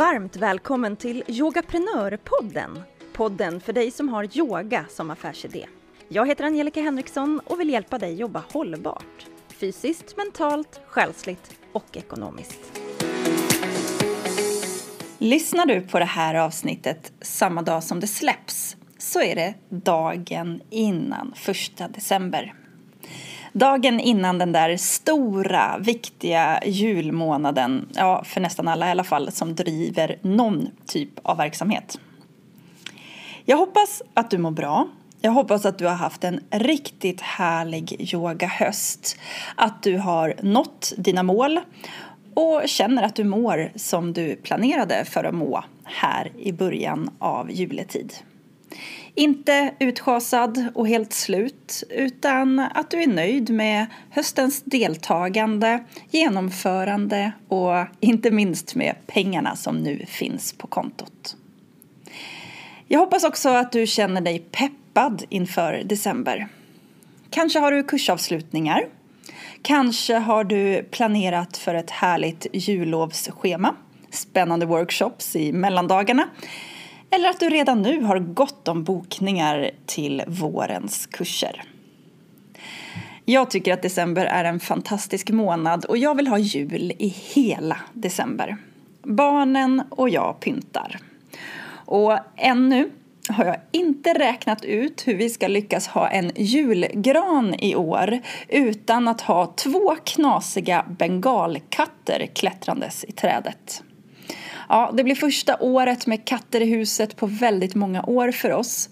Varmt välkommen till Yogaprenörpodden. Podden för dig som har yoga som affärsidé. Jag heter Angelica Henriksson och vill hjälpa dig jobba hållbart. Fysiskt, mentalt, själsligt och ekonomiskt. Lyssnar du på det här avsnittet samma dag som det släpps så är det dagen innan första december. Dagen innan den där stora, viktiga julmånaden, ja, för nästan alla i alla fall, som driver någon typ av verksamhet. Jag hoppas att du mår bra. Jag hoppas att du har haft en riktigt härlig yogahöst. Att du har nått dina mål och känner att du mår som du planerade för att må här i början av juletid. Inte utschasad och helt slut utan att du är nöjd med höstens deltagande, genomförande och inte minst med pengarna som nu finns på kontot. Jag hoppas också att du känner dig peppad inför december. Kanske har du kursavslutningar. Kanske har du planerat för ett härligt jullovsschema. Spännande workshops i mellandagarna eller att du redan nu har gott om bokningar till vårens kurser. Jag tycker att december är en fantastisk månad och jag vill ha jul i hela december. Barnen och jag pyntar. Och ännu har jag inte räknat ut hur vi ska lyckas ha en julgran i år utan att ha två knasiga bengalkatter klättrandes i trädet. Ja, det blir första året med katter i huset på väldigt många år för oss.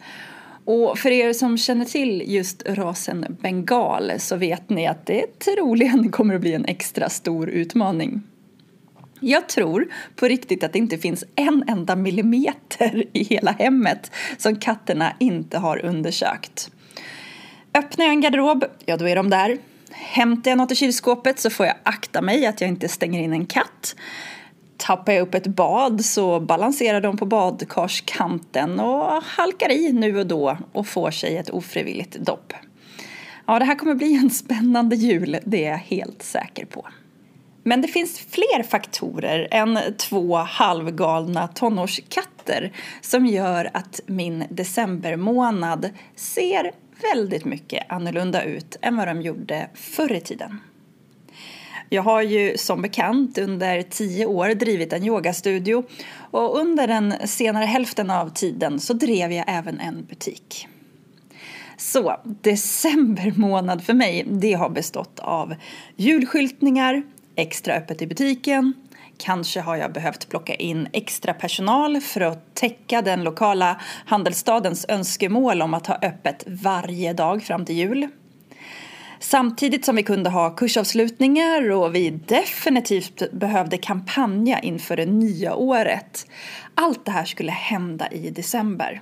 Och för er som känner till just rasen bengal så vet ni att det troligen kommer att bli en extra stor utmaning. Jag tror på riktigt att det inte finns en enda millimeter i hela hemmet som katterna inte har undersökt. Öppnar jag en garderob, ja då är de där. Hämtar jag något i kylskåpet så får jag akta mig att jag inte stänger in en katt tappar jag upp ett bad så balanserar de på badkarskanten och halkar i nu och då och får sig ett ofrivilligt dopp. Ja, det här kommer bli en spännande jul, det är jag helt säker på. Men det finns fler faktorer än två halvgalna tonårskatter som gör att min decembermånad ser väldigt mycket annorlunda ut än vad de gjorde förr i tiden. Jag har ju som bekant under tio år drivit en yogastudio och under den senare hälften av tiden så drev jag även en butik. Så december månad för mig, det har bestått av julskyltningar, extra öppet i butiken, Kanske har jag behövt plocka in extra personal för att täcka den lokala handelsstadens önskemål om att ha öppet varje dag fram till jul. Samtidigt som vi kunde ha kursavslutningar och vi definitivt behövde kampanja inför det nya året. Allt det här skulle hända i december.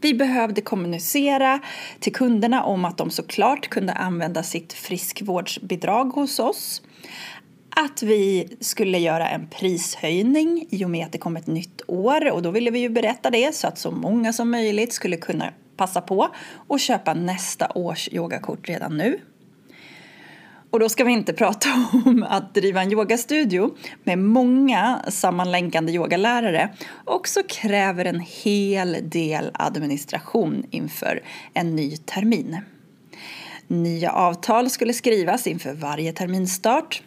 Vi behövde kommunicera till kunderna om att de såklart kunde använda sitt friskvårdsbidrag hos oss. Att vi skulle göra en prishöjning i och med att det kom ett nytt år och då ville vi ju berätta det så att så många som möjligt skulle kunna passa på och köpa nästa års yogakort redan nu. Och då ska vi inte prata om att driva en yogastudio med många sammanlänkande yogalärare också kräver en hel del administration inför en ny termin. Nya avtal skulle skrivas inför varje terminstart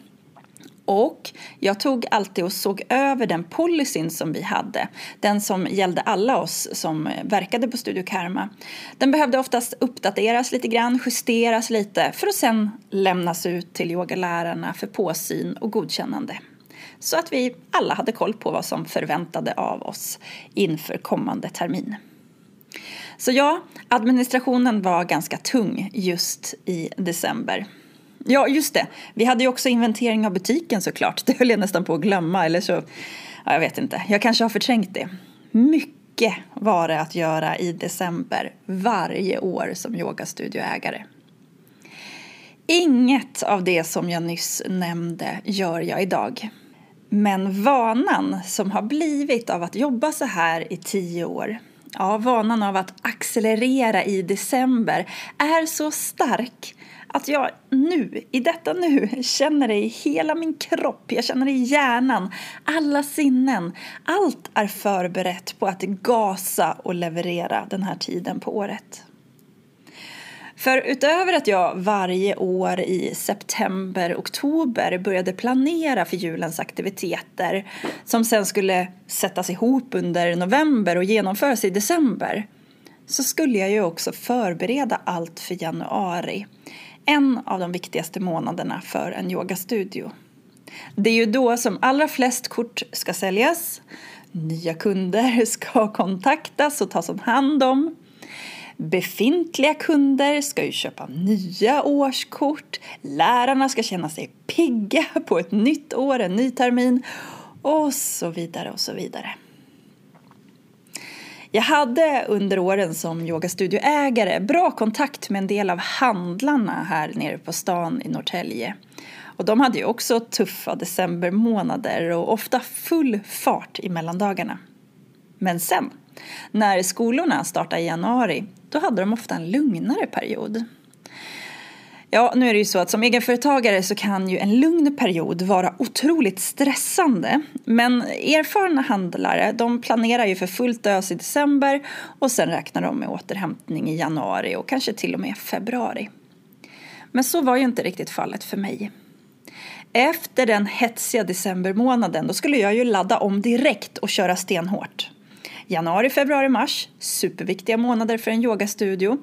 och jag tog alltid och såg över den policyn som vi hade. Den som gällde alla oss som verkade på Studio Karma. Den behövde oftast uppdateras lite grann, justeras lite för att sen lämnas ut till yogalärarna för påsyn och godkännande. Så att vi alla hade koll på vad som förväntade av oss inför kommande termin. Så ja, administrationen var ganska tung just i december. Ja, just det. Vi hade ju också inventering av butiken såklart. Det höll jag nästan på att glömma. Eller så, ja, jag vet inte. Jag kanske har förträngt det. Mycket var det att göra i december varje år som yogastudioägare. Inget av det som jag nyss nämnde gör jag idag. Men vanan som har blivit av att jobba så här i tio år Ja, vanan av att accelerera i december är så stark att jag nu, i detta nu, känner det i hela min kropp, jag känner det i hjärnan, alla sinnen. Allt är förberett på att gasa och leverera den här tiden på året. För utöver att jag varje år i september, oktober började planera för julens aktiviteter som sen skulle sättas ihop under november och genomföras i december så skulle jag ju också förbereda allt för januari. En av de viktigaste månaderna för en yogastudio. Det är ju då som allra flest kort ska säljas, nya kunder ska kontaktas och tas om hand om. Befintliga kunder ska ju köpa nya årskort, lärarna ska känna sig pigga på ett nytt år, en ny termin och så vidare och så vidare. Jag hade under åren som yogastudioägare bra kontakt med en del av handlarna här nere på stan i Norrtälje. Och de hade ju också tuffa decembermånader och ofta full fart i mellandagarna. Men sen, när skolorna startade i januari, då hade de ofta en lugnare period. Ja, nu är det ju så att som egenföretagare så kan ju en lugn period vara otroligt stressande. Men erfarna handlare, de planerar ju för fullt ös i december och sen räknar de med återhämtning i januari och kanske till och med februari. Men så var ju inte riktigt fallet för mig. Efter den hetsiga decembermånaden då skulle jag ju ladda om direkt och köra stenhårt. Januari, februari, mars, superviktiga månader för en yogastudio.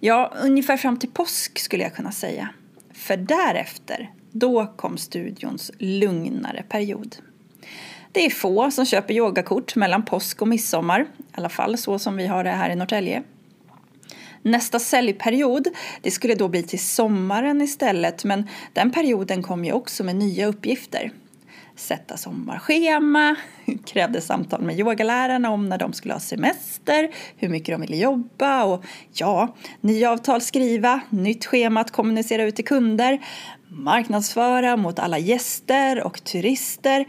Ja, ungefär fram till påsk skulle jag kunna säga. För därefter, då kom studions lugnare period. Det är få som köper yogakort mellan påsk och midsommar, i alla fall så som vi har det här i Norrtälje. Nästa säljperiod det skulle då bli till sommaren istället men den perioden kom ju också med nya uppgifter sätta sommarschema, krävde samtal med yogalärarna om när de skulle ha semester, hur mycket de ville jobba och ja, nya avtal skriva, nytt schema att kommunicera ut till kunder, marknadsföra mot alla gäster och turister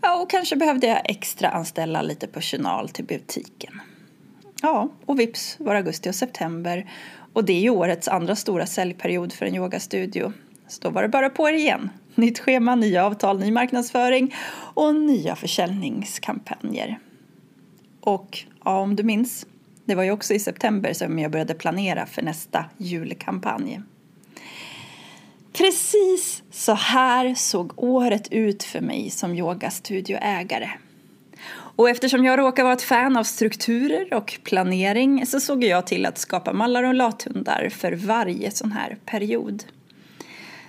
ja, och kanske behövde jag extra anställa lite personal till butiken. Ja, och vips var augusti och september och det är ju årets andra stora säljperiod för en yogastudio. Så då var det bara på er igen. Nytt schema, nya avtal, ny marknadsföring och nya försäljningskampanjer. Och ja, om du minns, det var ju också i september som jag började planera för nästa julkampanj. Precis så här såg året ut för mig som yogastudioägare. Och eftersom jag råkar vara ett fan av strukturer och planering så såg jag till att skapa mallar och lathundar för varje sån här period.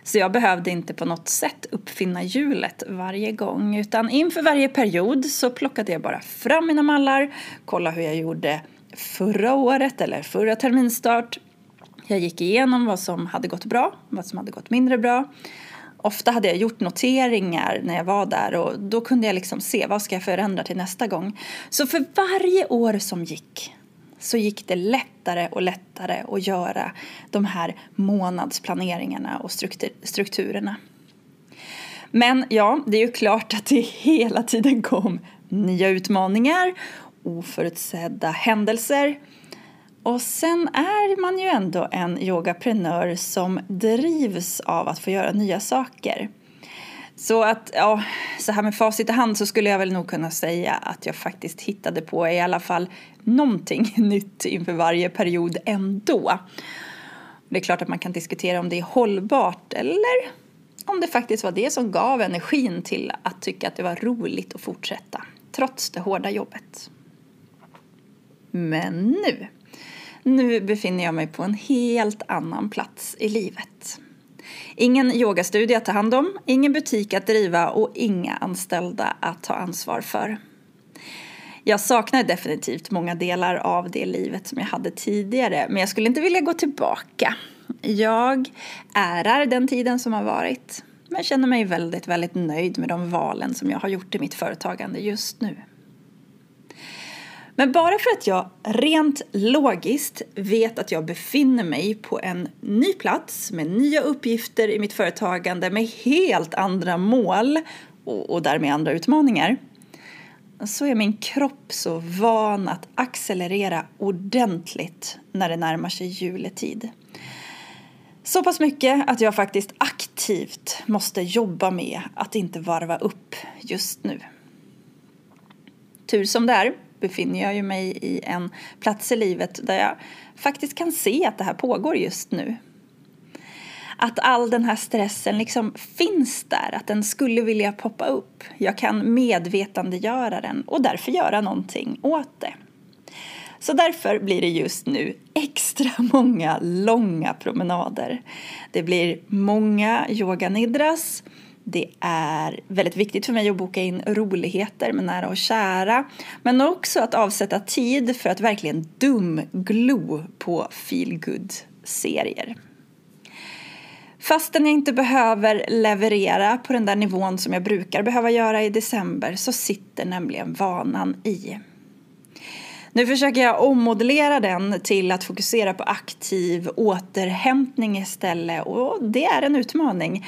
Så jag behövde inte på något sätt uppfinna hjulet varje gång utan inför varje period så plockade jag bara fram mina mallar, kolla hur jag gjorde förra året eller förra terminstart. Jag gick igenom vad som hade gått bra, vad som hade gått mindre bra. Ofta hade jag gjort noteringar när jag var där och då kunde jag liksom se vad ska jag förändra till nästa gång. Så för varje år som gick så gick det lättare och lättare att göra de här månadsplaneringarna och strukturerna. Men ja, det är ju klart att det hela tiden kom nya utmaningar, oförutsedda händelser. Och sen är man ju ändå en yogaprenör som drivs av att få göra nya saker. Så att, ja, så här med facit i hand så skulle jag väl nog kunna säga att jag faktiskt hittade på i alla fall någonting nytt inför varje period ändå. Det är klart att man kan diskutera om det är hållbart eller om det faktiskt var det som gav energin till att tycka att det var roligt att fortsätta, trots det hårda jobbet. Men nu, nu befinner jag mig på en helt annan plats i livet. Ingen yogastudio att ta hand om, ingen butik att driva och inga anställda att ta ansvar för. Jag saknar definitivt många delar av det livet som jag hade tidigare men jag skulle inte vilja gå tillbaka. Jag ärar den tiden som har varit men känner mig väldigt, väldigt nöjd med de valen som jag har gjort i mitt företagande just nu. Men bara för att jag rent logiskt vet att jag befinner mig på en ny plats med nya uppgifter i mitt företagande med helt andra mål och, och därmed andra utmaningar så är min kropp så van att accelerera ordentligt när det närmar sig juletid. Så pass mycket att jag faktiskt aktivt måste jobba med att inte varva upp just nu. Tur som det är befinner jag ju mig i en plats i livet där jag faktiskt kan se att det här pågår just nu. Att all den här stressen liksom finns där, att den skulle vilja poppa upp. Jag kan medvetandegöra den och därför göra någonting åt det. Så därför blir det just nu extra många långa promenader. Det blir många yoganidras. Det är väldigt viktigt för mig att boka in roligheter med nära och kära. Men också att avsätta tid för att verkligen dumglo på feelgood serier Fastän jag inte behöver leverera på den där nivån som jag brukar behöva göra i december så sitter nämligen vanan i. Nu försöker jag ommodellera den till att fokusera på aktiv återhämtning istället och det är en utmaning.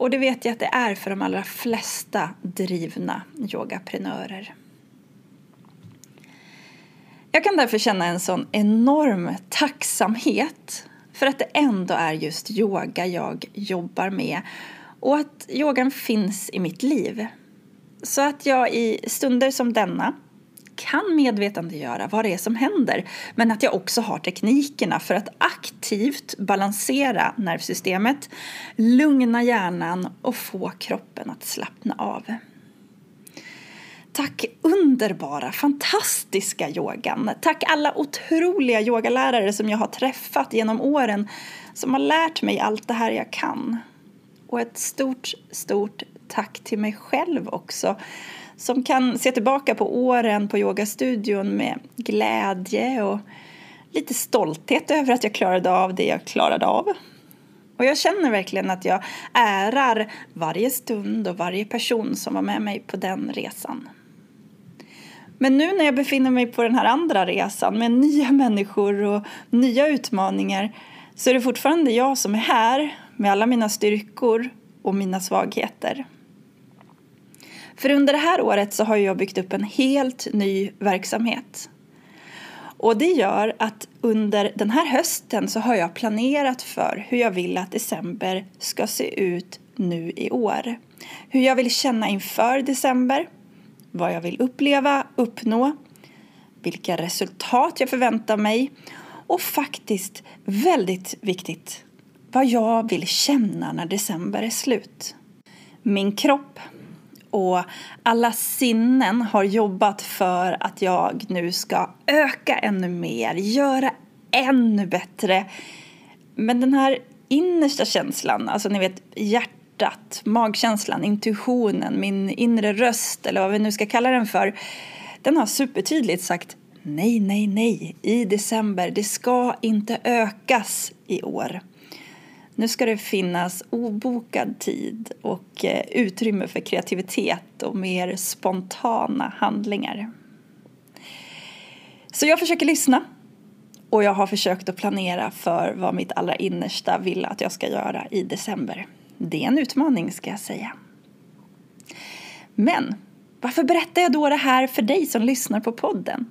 Och det vet jag att det är för de allra flesta drivna yogaprenörer. Jag kan därför känna en sån enorm tacksamhet för att det ändå är just yoga jag jobbar med och att yogan finns i mitt liv. Så att jag i stunder som denna kan medvetandegöra vad det är som händer men att jag också har teknikerna för att aktivt balansera nervsystemet, lugna hjärnan och få kroppen att slappna av. Tack underbara, fantastiska yogan. Tack alla otroliga yogalärare som jag har träffat genom åren som har lärt mig allt det här jag kan. Och ett stort, stort tack till mig själv också som kan se tillbaka på åren på yogastudion med glädje och lite stolthet över att jag klarade av det jag klarade av. Och jag känner verkligen att jag ärar varje stund och varje person som var med mig på den resan. Men nu när jag befinner mig på den här andra resan med nya människor och nya utmaningar så är det fortfarande jag som är här med alla mina styrkor och mina svagheter. För under det här året så har jag byggt upp en helt ny verksamhet. Och det gör att under den här hösten så har jag planerat för hur jag vill att december ska se ut nu i år. Hur jag vill känna inför december vad jag vill uppleva, uppnå, vilka resultat jag förväntar mig och faktiskt, väldigt viktigt, vad jag vill känna när december är slut. Min kropp och alla sinnen har jobbat för att jag nu ska öka ännu mer, göra ännu bättre. Men den här innersta känslan, alltså ni vet hjärtat magkänslan, intuitionen, min inre röst eller vad vi nu ska kalla den för, den har supertydligt sagt nej, nej, nej i december. Det ska inte ökas i år. Nu ska det finnas obokad tid och eh, utrymme för kreativitet och mer spontana handlingar. Så jag försöker lyssna och jag har försökt att planera för vad mitt allra innersta vill att jag ska göra i december. Det är en utmaning ska jag säga. Men varför berättar jag då det här för dig som lyssnar på podden?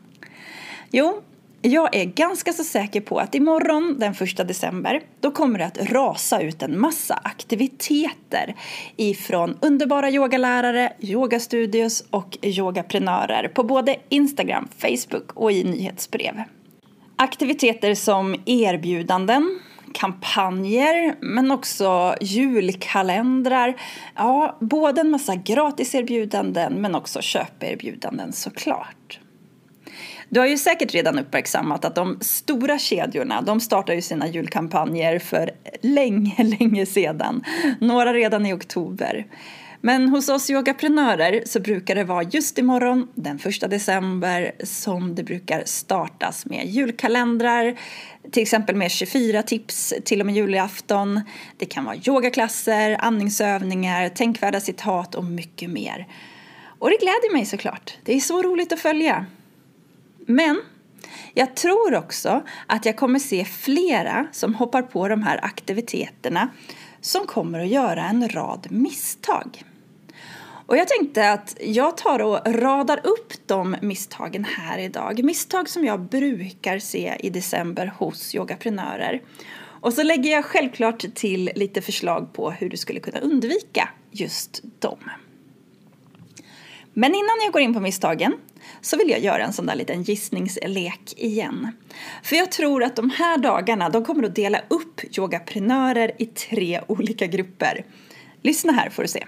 Jo, jag är ganska så säker på att imorgon den första december då kommer det att rasa ut en massa aktiviteter ifrån underbara yogalärare, yogastudios och yogaprenörer på både Instagram, Facebook och i nyhetsbrev. Aktiviteter som erbjudanden, kampanjer men också julkalendrar. Ja, både en massa gratiserbjudanden men också köperbjudanden såklart. Du har ju säkert redan uppmärksammat att de stora kedjorna de startar ju sina julkampanjer för länge, länge sedan. Några redan i oktober. Men hos oss yogaprenörer så brukar det vara just imorgon, den första december, som det brukar startas med julkalendrar, till exempel med 24 tips till och med julafton. Det kan vara yogaklasser, andningsövningar, tänkvärda citat och mycket mer. Och det gläder mig såklart. Det är så roligt att följa. Men jag tror också att jag kommer se flera som hoppar på de här aktiviteterna som kommer att göra en rad misstag. Och jag tänkte att jag tar och radar upp de misstagen här idag. Misstag som jag brukar se i december hos yogaprenörer. Och så lägger jag självklart till lite förslag på hur du skulle kunna undvika just dem. Men innan jag går in på misstagen så vill jag göra en sån där liten gissningslek igen. För jag tror att de här dagarna de kommer att dela upp yogaprenörer i tre olika grupper. Lyssna här får du se.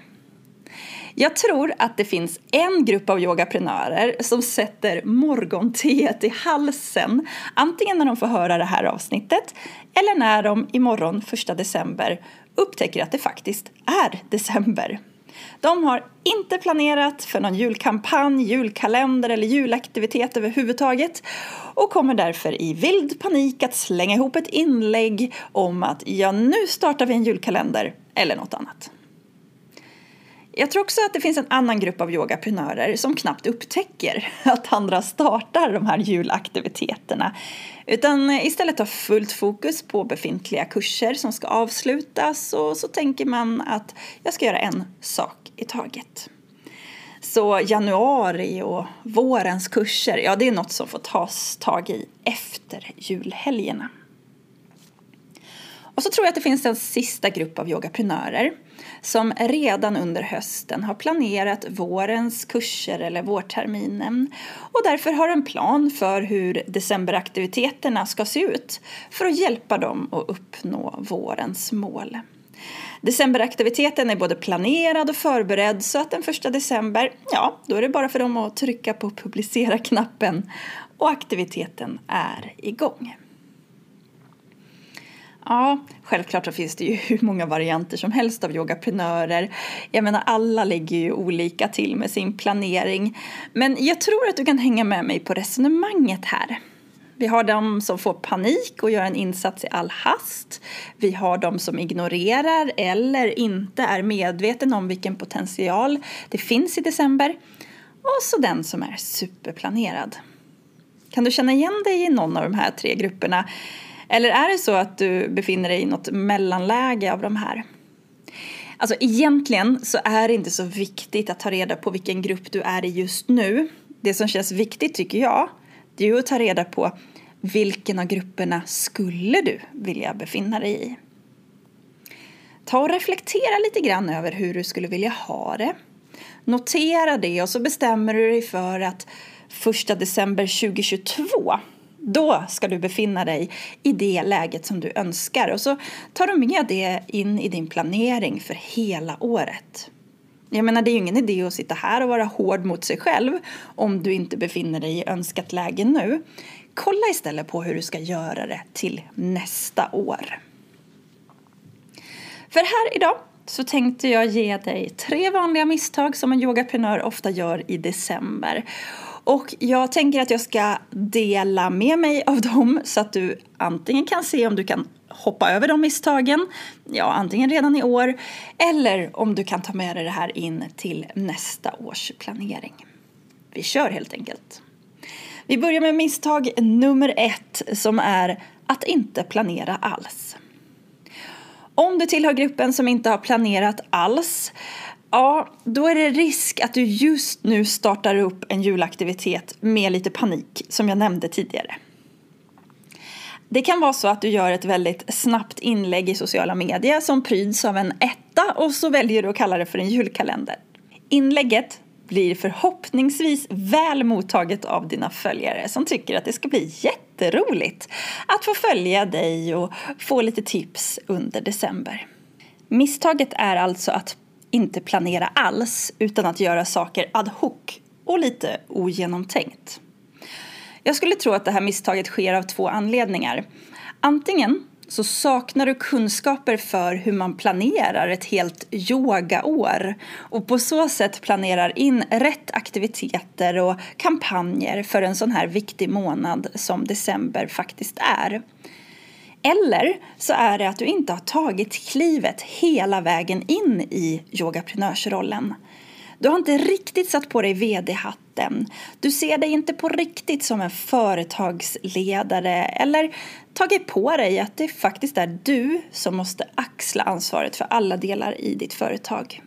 Jag tror att det finns en grupp av yogaprenörer som sätter morgonteet i halsen antingen när de får höra det här avsnittet eller när de imorgon, första december, upptäcker att det faktiskt är december. De har inte planerat för någon julkampanj, julkalender eller julaktivitet överhuvudtaget och kommer därför i vild panik att slänga ihop ett inlägg om att ja, nu startar vi en julkalender eller något annat. Jag tror också att det finns en annan grupp av yogaprenörer som knappt upptäcker att andra startar de här julaktiviteterna utan istället har fullt fokus på befintliga kurser som ska avslutas och så tänker man att jag ska göra en sak i taget. Så januari och vårens kurser, ja det är något som får tas tag i efter julhelgerna. Och så tror jag att det finns en sista grupp av yogaprenörer som redan under hösten har planerat vårens kurser eller vårterminen och därför har en plan för hur decemberaktiviteterna ska se ut för att hjälpa dem att uppnå vårens mål. Decemberaktiviteten är både planerad och förberedd så att den första december, ja, då är det bara för dem att trycka på publicera-knappen och aktiviteten är igång. Ja, självklart så finns det ju hur många varianter som helst av yogaprenörer. Jag menar alla ligger ju olika till med sin planering. Men jag tror att du kan hänga med mig på resonemanget här. Vi har de som får panik och gör en insats i all hast. Vi har de som ignorerar eller inte är medveten om vilken potential det finns i december. Och så den som är superplanerad. Kan du känna igen dig i någon av de här tre grupperna? Eller är det så att du befinner dig i något mellanläge av de här? Alltså egentligen så är det inte så viktigt att ta reda på vilken grupp du är i just nu. Det som känns viktigt tycker jag, det är att ta reda på vilken av grupperna skulle du vilja befinna dig i? Ta och reflektera lite grann över hur du skulle vilja ha det. Notera det och så bestämmer du dig för att första december 2022 då ska du befinna dig i det läget som du önskar och så tar du med det in i din planering för hela året. Jag menar, det är ju ingen idé att sitta här och vara hård mot sig själv om du inte befinner dig i önskat läge nu. Kolla istället på hur du ska göra det till nästa år. För här idag så tänkte jag ge dig tre vanliga misstag som en yogaprenör ofta gör i december. Och jag tänker att jag ska dela med mig av dem så att du antingen kan se om du kan hoppa över de misstagen, ja antingen redan i år eller om du kan ta med dig det här in till nästa års planering. Vi kör helt enkelt. Vi börjar med misstag nummer ett som är att inte planera alls. Om du tillhör gruppen som inte har planerat alls Ja, då är det risk att du just nu startar upp en julaktivitet med lite panik, som jag nämnde tidigare. Det kan vara så att du gör ett väldigt snabbt inlägg i sociala medier som pryds av en etta och så väljer du att kalla det för en julkalender. Inlägget blir förhoppningsvis väl mottaget av dina följare som tycker att det ska bli jätteroligt att få följa dig och få lite tips under december. Misstaget är alltså att inte planera alls utan att göra saker ad hoc och lite ogenomtänkt. Jag skulle tro att det här misstaget sker av två anledningar. Antingen så saknar du kunskaper för hur man planerar ett helt yogaår och på så sätt planerar in rätt aktiviteter och kampanjer för en sån här viktig månad som december faktiskt är. Eller så är det att du inte har tagit klivet hela vägen in i yogaprenörsrollen. Du har inte riktigt satt på dig vd-hatten. Du ser dig inte på riktigt som en företagsledare eller tagit på dig att det faktiskt är du som måste axla ansvaret för alla delar i ditt företag.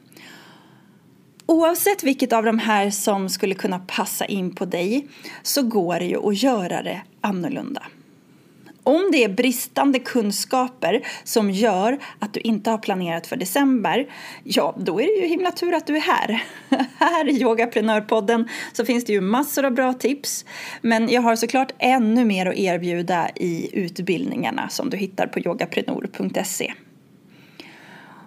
Oavsett vilket av de här som skulle kunna passa in på dig så går det ju att göra det annorlunda. Om det är bristande kunskaper som gör att du inte har planerat för december, ja, då är det ju himla tur att du är här. här i Yogaprenörpodden så finns det ju massor av bra tips, men jag har såklart ännu mer att erbjuda i utbildningarna som du hittar på yogaprenor.se.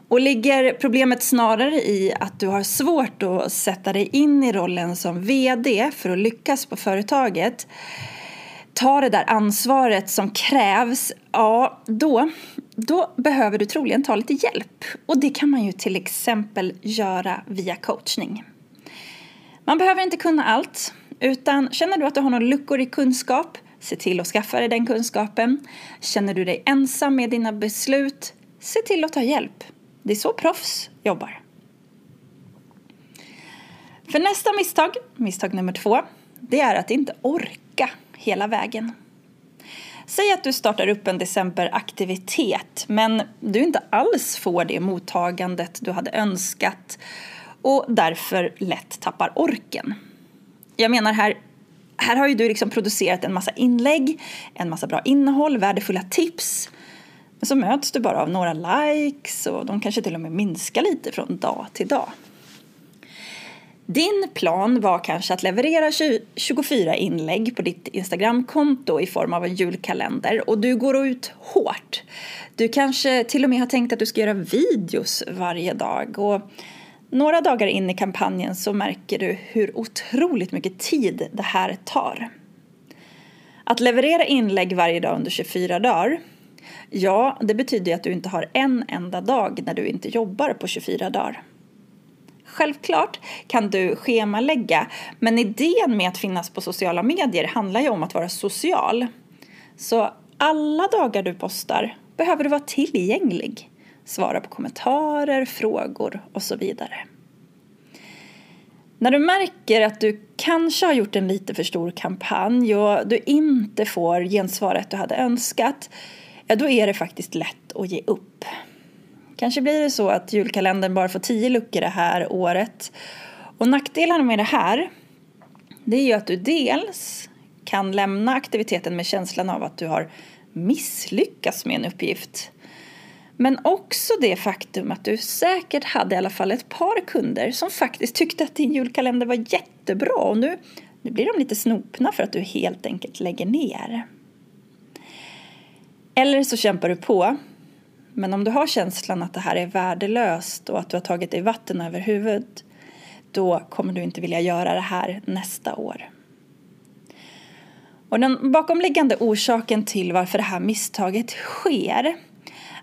Och ligger problemet snarare i att du har svårt att sätta dig in i rollen som VD för att lyckas på företaget ta det där ansvaret som krävs, ja då, då behöver du troligen ta lite hjälp. Och det kan man ju till exempel göra via coachning. Man behöver inte kunna allt, utan känner du att du har några luckor i kunskap, se till att skaffa dig den kunskapen. Känner du dig ensam med dina beslut, se till att ta hjälp. Det är så proffs jobbar. För nästa misstag, misstag nummer två, det är att inte orka hela vägen. Säg att du startar upp en decemberaktivitet men du inte alls får det mottagandet du hade önskat och därför lätt tappar orken. Jag menar här, här har ju du liksom producerat en massa inlägg, en massa bra innehåll, värdefulla tips. Men så möts du bara av några likes och de kanske till och med minskar lite från dag till dag. Din plan var kanske att leverera 24 inlägg på ditt Instagramkonto i form av en julkalender och du går ut hårt. Du kanske till och med har tänkt att du ska göra videos varje dag och några dagar in i kampanjen så märker du hur otroligt mycket tid det här tar. Att leverera inlägg varje dag under 24 dagar Ja, det betyder att du inte har en enda dag när du inte jobbar på 24 dagar. Självklart kan du schemalägga, men idén med att finnas på sociala medier handlar ju om att vara social. Så alla dagar du postar behöver du vara tillgänglig. Svara på kommentarer, frågor och så vidare. När du märker att du kanske har gjort en lite för stor kampanj och du inte får gensvaret du hade önskat, ja då är det faktiskt lätt att ge upp. Kanske blir det så att julkalendern bara får tio luckor det här året. Och nackdelarna med det här, det är ju att du dels kan lämna aktiviteten med känslan av att du har misslyckats med en uppgift. Men också det faktum att du säkert hade i alla fall ett par kunder som faktiskt tyckte att din julkalender var jättebra och nu, nu blir de lite snopna för att du helt enkelt lägger ner. Eller så kämpar du på men om du har känslan att det här är värdelöst och att du har tagit dig vatten över huvudet då kommer du inte vilja göra det här nästa år. Och den bakomliggande orsaken till varför det här misstaget sker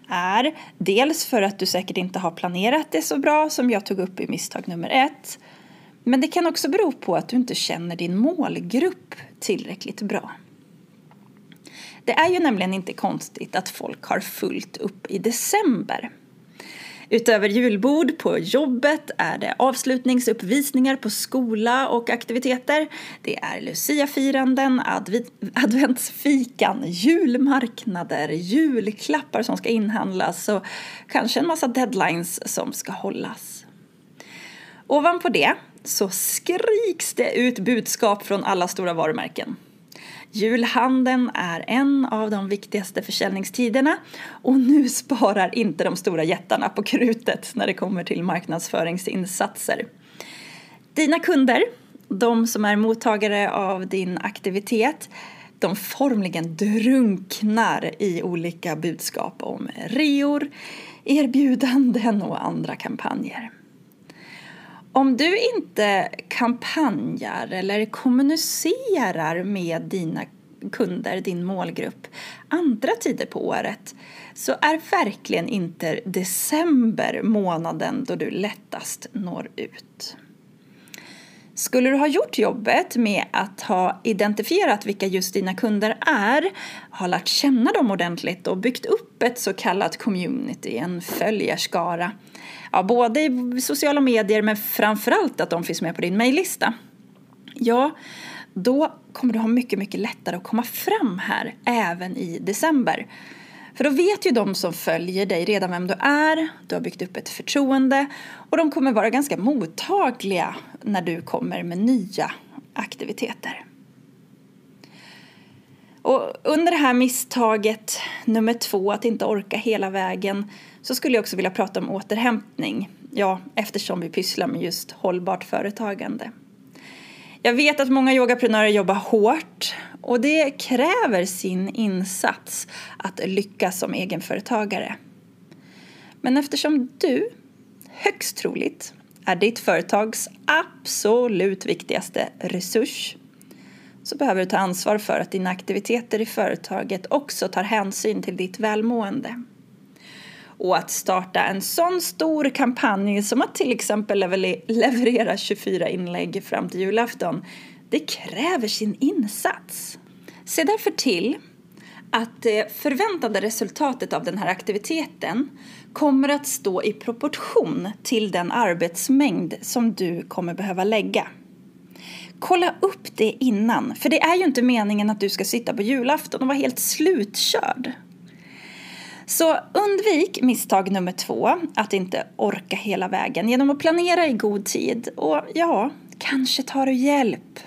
är dels för att du säkert inte har planerat det så bra som jag tog upp i misstag nummer ett. Men det kan också bero på att du inte känner din målgrupp tillräckligt bra. Det är ju nämligen inte konstigt att folk har fullt upp i december. Utöver julbord på jobbet är det avslutningsuppvisningar på skola och aktiviteter. Det är luciafiranden, adv adventsfikan, julmarknader, julklappar som ska inhandlas och kanske en massa deadlines som ska hållas. Ovanpå det så skriks det ut budskap från alla stora varumärken. Julhandeln är en av de viktigaste försäljningstiderna och nu sparar inte de stora jättarna på krutet när det kommer till marknadsföringsinsatser. Dina kunder, de som är mottagare av din aktivitet, de formligen drunknar i olika budskap om reor, erbjudanden och andra kampanjer. Om du inte kampanjar eller kommunicerar med dina kunder, din målgrupp, andra tider på året så är verkligen inte december månaden då du lättast når ut. Skulle du ha gjort jobbet med att ha identifierat vilka just dina kunder är, ha lärt känna dem ordentligt och byggt upp ett så kallat community, en följarskara, ja, både i sociala medier men framförallt att de finns med på din mejllista, ja, då kommer du ha mycket, mycket lättare att komma fram här även i december. För då vet ju de som följer dig redan vem du är, du har byggt upp ett förtroende och de kommer vara ganska mottagliga när du kommer med nya aktiviteter. Och under det här misstaget nummer två, att inte orka hela vägen, så skulle jag också vilja prata om återhämtning. Ja, eftersom vi pysslar med just hållbart företagande. Jag vet att många yogaprenörer jobbar hårt och det kräver sin insats att lyckas som egenföretagare. Men eftersom du, högst troligt, är ditt företags absolut viktigaste resurs så behöver du ta ansvar för att dina aktiviteter i företaget också tar hänsyn till ditt välmående. Och att starta en sån stor kampanj som att till exempel leverera 24 inlägg fram till julafton, det kräver sin insats. Se därför till att det förväntade resultatet av den här aktiviteten kommer att stå i proportion till den arbetsmängd som du kommer behöva lägga. Kolla upp det innan, för det är ju inte meningen att du ska sitta på julafton och vara helt slutkörd. Så undvik misstag nummer två, att inte orka hela vägen genom att planera i god tid och ja, kanske tar du hjälp.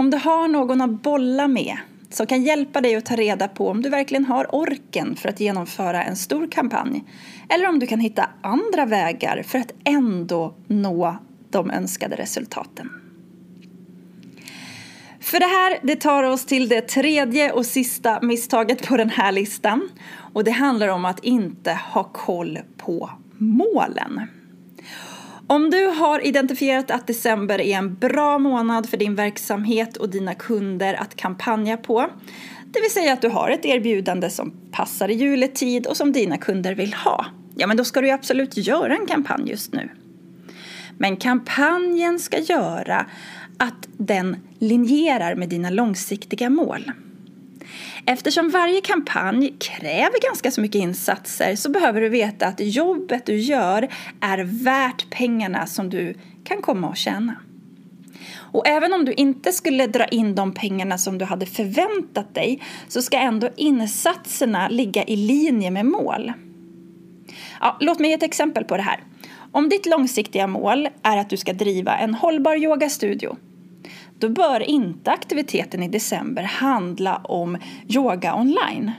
Om du har någon att bolla med som kan hjälpa dig att ta reda på om du verkligen har orken för att genomföra en stor kampanj eller om du kan hitta andra vägar för att ändå nå de önskade resultaten. För det här det tar oss till det tredje och sista misstaget på den här listan och det handlar om att inte ha koll på målen. Om du har identifierat att december är en bra månad för din verksamhet och dina kunder att kampanja på, det vill säga att du har ett erbjudande som passar i juletid och som dina kunder vill ha, ja men då ska du absolut göra en kampanj just nu. Men kampanjen ska göra att den linjerar med dina långsiktiga mål. Eftersom varje kampanj kräver ganska så mycket insatser så behöver du veta att jobbet du gör är värt pengarna som du kan komma att tjäna. Och även om du inte skulle dra in de pengarna som du hade förväntat dig så ska ändå insatserna ligga i linje med mål. Ja, låt mig ge ett exempel på det här. Om ditt långsiktiga mål är att du ska driva en hållbar yogastudio då bör inte aktiviteten i december handla om yoga online.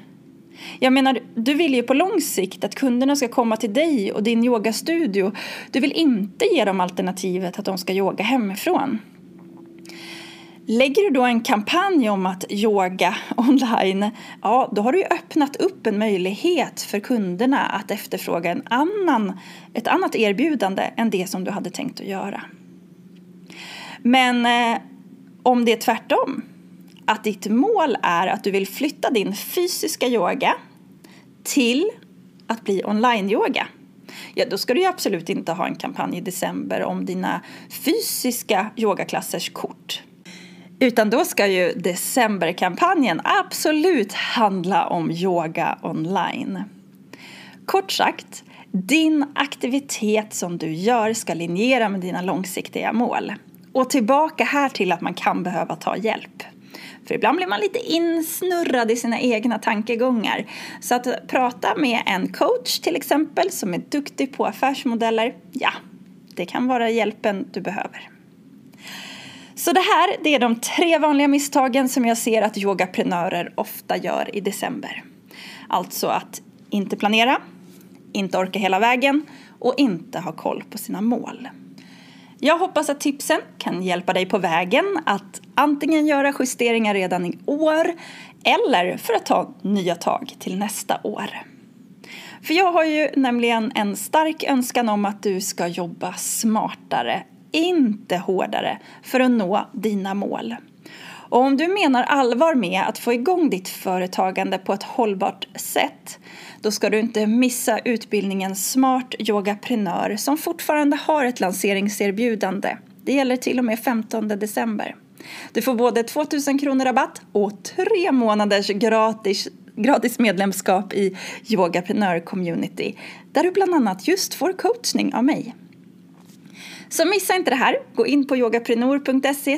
Jag menar, du vill ju på lång sikt att kunderna ska komma till dig och din yogastudio. Du vill inte ge dem alternativet att de ska yoga hemifrån. Lägger du då en kampanj om att yoga online, ja då har du ju öppnat upp en möjlighet för kunderna att efterfråga en annan, ett annat erbjudande än det som du hade tänkt att göra. Men eh, om det är tvärtom, att ditt mål är att du vill flytta din fysiska yoga till att bli online-yoga, ja då ska du ju absolut inte ha en kampanj i december om dina fysiska yogaklassers kort. Utan då ska ju decemberkampanjen absolut handla om yoga online. Kort sagt, din aktivitet som du gör ska linjera med dina långsiktiga mål. Och tillbaka här till att man kan behöva ta hjälp. För ibland blir man lite insnurrad i sina egna tankegångar. Så att prata med en coach till exempel som är duktig på affärsmodeller, ja, det kan vara hjälpen du behöver. Så det här det är de tre vanliga misstagen som jag ser att yogaprenörer ofta gör i december. Alltså att inte planera, inte orka hela vägen och inte ha koll på sina mål. Jag hoppas att tipsen kan hjälpa dig på vägen att antingen göra justeringar redan i år eller för att ta nya tag till nästa år. För jag har ju nämligen en stark önskan om att du ska jobba smartare, inte hårdare, för att nå dina mål. Och om du menar allvar med att få igång ditt företagande på ett hållbart sätt då ska du inte missa utbildningen Smart Yogaprenör som fortfarande har ett lanseringserbjudande. Det gäller till och med 15 december. Du får både 2000 kronor rabatt och tre månaders gratis, gratis medlemskap i Yogaprenör Community där du bland annat just får coachning av mig. Så missa inte det här. Gå in på yogaprenor.se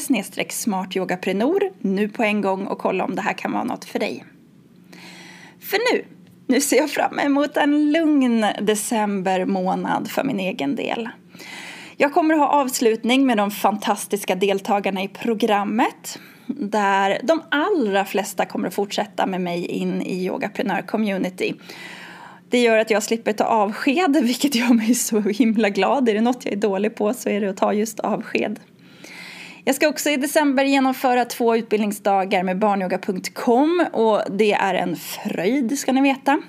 smartyogaprenor nu på en gång och kolla om det här kan vara något för dig. För nu nu ser jag fram emot en lugn december månad för min egen del. Jag kommer att ha avslutning med de fantastiska deltagarna i programmet. där de allra flesta kommer att fortsätta med mig in i Yogaprenör Community. Det gör att jag slipper ta avsked, vilket gör mig så himla glad. Är det något jag är dålig på så är det att ta just avsked. Jag ska också i december genomföra två utbildningsdagar med barnyoga.com och det är en fröjd ska ni veta.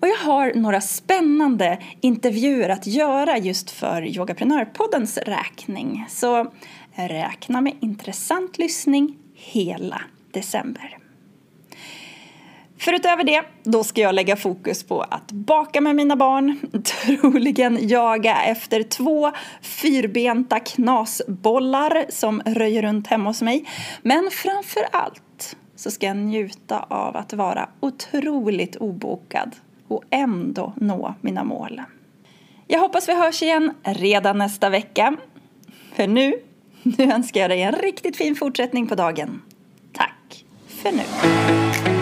Och jag har några spännande intervjuer att göra just för Yogaprenörpoddens räkning. Så räkna med intressant lyssning hela december. Förutöver det, då ska jag lägga fokus på att baka med mina barn, troligen jaga efter två fyrbenta knasbollar som röjer runt hemma hos mig. Men framför allt så ska jag njuta av att vara otroligt obokad och ändå nå mina mål. Jag hoppas vi hörs igen redan nästa vecka. För nu, nu önskar jag dig en riktigt fin fortsättning på dagen. Tack för nu.